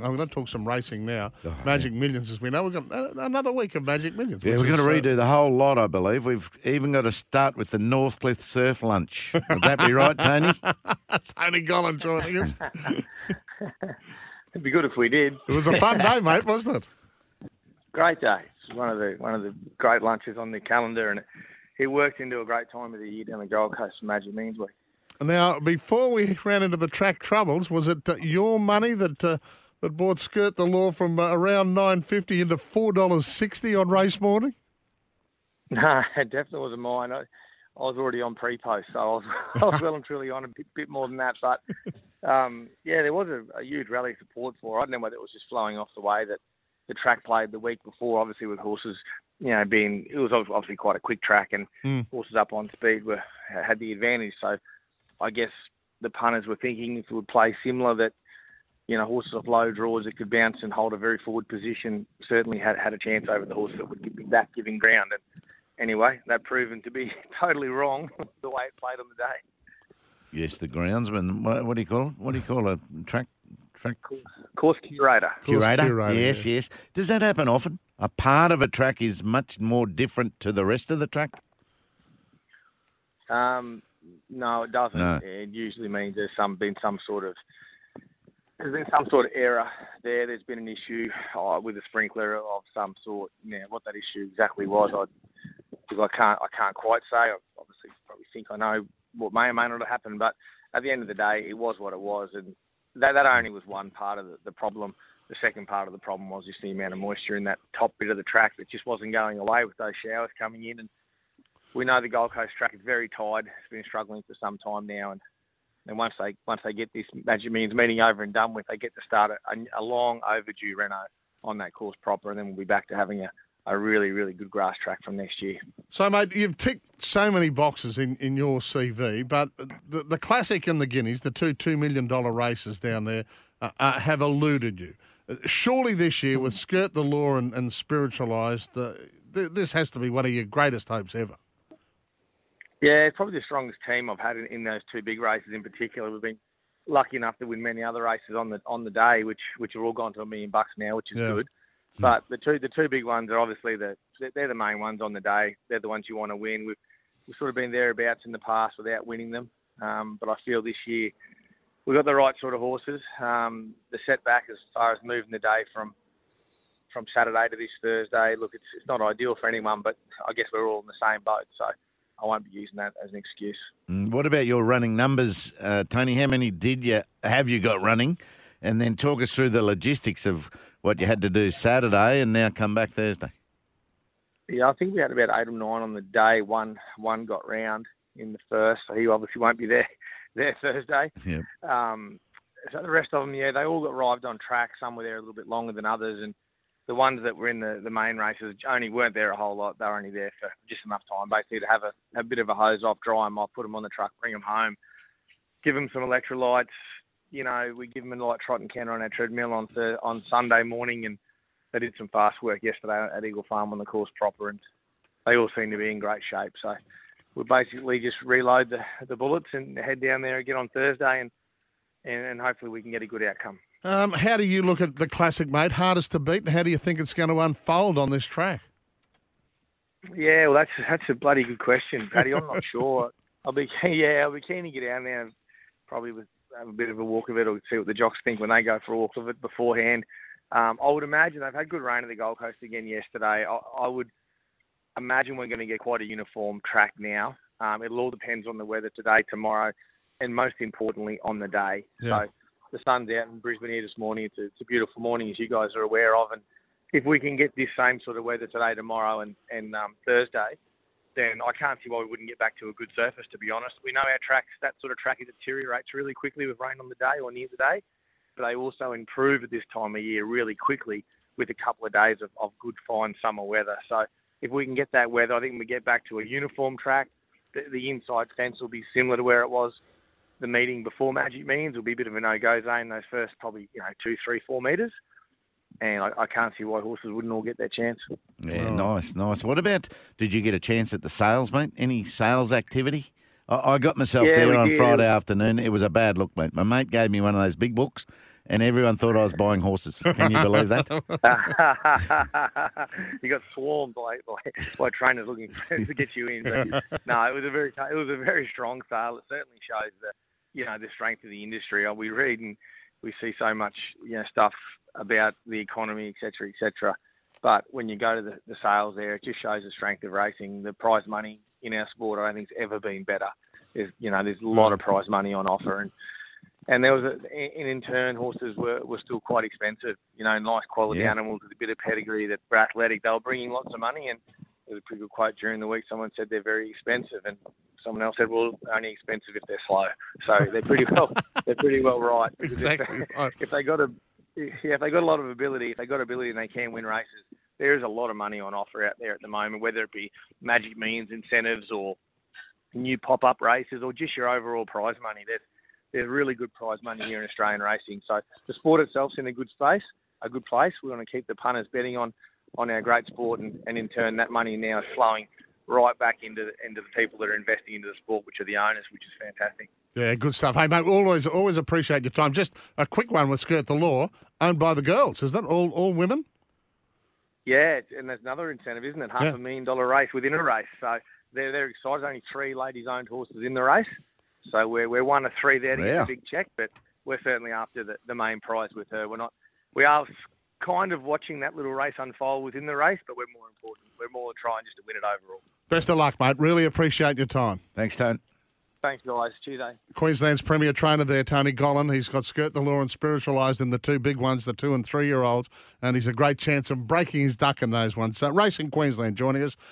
I'm going to talk some racing now. Magic Millions as we know. We've got another week of Magic Millions. Yeah, we've got to is, uh, redo the whole lot, I believe. We've even got to start with the Northcliffe Surf Lunch. Would that be right, Tony? Tony Gollan joining us. It'd be good if we did. It was a fun day, mate, wasn't it? Great day. It's one of the one of the great lunches on the calendar, and it worked into a great time of the year down the Gold Coast for Magic Millions Week. Now, before we ran into the track troubles, was it uh, your money that uh, that brought Skirt the Law from uh, around nine fifty into four dollars sixty on race morning? No, it definitely wasn't mine. I, I was already on pre-post, so I was, I was well and truly on a bit, bit more than that. But um, yeah, there was a, a huge rally support for. it. I don't know whether it was just flowing off the way that the track played the week before. Obviously, with horses, you know, being it was obviously quite a quick track, and Mm. horses up on speed were had the advantage. So I guess the punters were thinking if it would play similar that. You know, horses off low draws that could bounce and hold a very forward position certainly had had a chance over the horse that would be back giving ground. And anyway, that proven to be totally wrong the way it played on the day. yes, the groundsman. What, what do you call it? What do you call a track track Course curator. curator? curator, yes, yeah. yes. Does that happen often? A part of a track is much more different to the rest of the track. Um, no, it doesn't. No. It usually means there's some been some sort of there's been some sort of error there. There's been an issue uh, with a sprinkler of some sort. Now, what that issue exactly was, I I can't I can't quite say. I obviously probably think I know what may or may not have happened, but at the end of the day, it was what it was, and that that only was one part of the, the problem. The second part of the problem was just the amount of moisture in that top bit of the track that just wasn't going away with those showers coming in, and we know the Gold Coast track is very tight. It's been struggling for some time now, and and once they once they get this Magic Millions meeting over and done with, they get to start a, a long overdue reno on that course proper, and then we'll be back to having a, a really really good grass track from next year. So, mate, you've ticked so many boxes in, in your CV, but the, the Classic and the Guineas, the two $2 million races down there, uh, uh, have eluded you. Uh, Surely this year, with Skirt the Law and, and Spiritualised, uh, th- this has to be one of your greatest hopes ever. Yeah, it's probably the strongest team I've had in, in those two big races in particular. We've been lucky enough to win many other races on the on the day, which which are all gone to a million bucks now, which is Yeah. good. But the two the two big ones are obviously the they're the main ones on the day. They're the ones you want to win. We've we've sort of been thereabouts in the past without winning them. Um, but I feel this year we've got the right sort of horses. Um, the setback as far as moving the day from from Saturday to this Thursday, look, it's it's not ideal for anyone, but I guess we're all in the same boat, so I won't be using that as an excuse. Mm, What about your running numbers, uh, Tony? How many did you have you got running? And then talk us through the logistics of what you had to do Saturday and now come back Thursday. Yeah, I think we had about eight or nine on the day. One one got round in the first, so he obviously won't be there there Thursday. Yep. Um, so the rest of them, yeah, they all got arrived on track. Some were there a little bit longer than others, and the ones that were in the, the main races only weren't there a whole lot. They were only there for just enough time, basically, to have a, a bit of a hose off, dry them off, put them on the truck, bring them home, give them some electrolytes. You know, we give them a light trot and canter on our treadmill on Thur- on Sunday morning, and they did some fast work yesterday at Eagle Farm on the course proper, and they all seem to be in great shape. So we basically just reload the the bullets and head down there again on Thursday, and and, and hopefully we can get a good outcome. Um, how do you look at the Classic, mate? Hardest to beat, and how do you think it's going to unfold on this track? Yeah, well, that's that's a bloody good question, Paddy. I'm not sure. I'll be yeah, I'll be keen to get down there, and probably with have a bit of a walk of it, or see what the jocks think when they go for a walk of it beforehand. Um, I would imagine they've had good rain at the Gold Coast again yesterday. I, I would imagine we're going to get quite a uniform track now. Um, it all depends on the weather today, tomorrow, and most importantly on the day. Yeah. So the sun's out in Brisbane here this morning. It's a, it's a beautiful morning, as you guys are aware of, and if we can get this same sort of weather today, tomorrow, and and um, Thursday, then I can't see why we wouldn't get back to a good surface. To be honest, we know our tracks, that sort of track, it deteriorates really quickly with rain on the day or near the day, but they also improve at this time of year really quickly with a couple of days of, of good, fine summer weather. So if we can get that weather, I think we get back to a uniform track. The, the inside fence will be similar to where it was the meeting before Magic Millions. Will be a bit of a no-go zone those first probably you know two, three, four metres. And I, I can't see why horses wouldn't all get their chance. Yeah, nice, nice. What about, did you get a chance at the sales, mate? Any sales activity? I, I got myself Yeah, there on did. Friday afternoon. It was a bad look, mate. My mate gave me one of those big books and everyone thought I was buying horses. Can you believe that? you got swarmed by, by, by trainers looking to get you in. But, no, it was a very it was a very strong sale. It certainly shows the you know the strength of the industry. We read and we see so much you know stuff about the economy, etc., etc. But when you go to the, the sales there, it just shows the strength of racing. The prize money in our sport, I don't think's ever been better. There's you know there's a lot of prize money on offer and. And there was, a, and in turn, horses were, were still quite expensive. You know, nice quality Yeah. animals with a bit of pedigree that were athletic. They were bringing lots of money, and there was a pretty good quote during the week. Someone said they're very expensive, and someone else said, "Well, only expensive if they're slow." So they're pretty well, they're pretty well right. Because if- Exactly right. If they got a, yeah, if they got a lot of ability, if they got ability and they can win races, there is a lot of money on offer out there at the moment. Whether it be Magic Millions incentives or new pop-up races or just your overall prize money. There's there's really good prize money here in Australian racing. So the sport itself's in a good space, a good place. We want to keep the punters betting on on our great sport, and, and in turn, that money now is flowing right back into the, into the people that are investing into the sport, which are the owners, which is fantastic. Yeah, good stuff. Hey, mate, always always appreciate your time. Just a quick one with Skirt the Law, owned by the girls, isn't it? All all women? Yeah, and there's another incentive, isn't it? Half Yeah. a million dollar race within a race. So they're they're excited. Only three ladies-owned horses in the race, so we're we're one of three there to get a big check. But we're certainly after the, the main prize with her. We're not. We are kind of watching that little race unfold within the race, but we're more important. We're more trying just to win it overall. Best of luck, mate. Really appreciate your time. Thanks, Tone. Thanks, guys. Cheers, eh? Queensland's premier trainer there, Tony Gollan. He's got Skirt the Law and Spiritualised in the two big ones, the two and three year olds, and he's a great chance of breaking his duck in those ones. So, Racing Queensland joining us.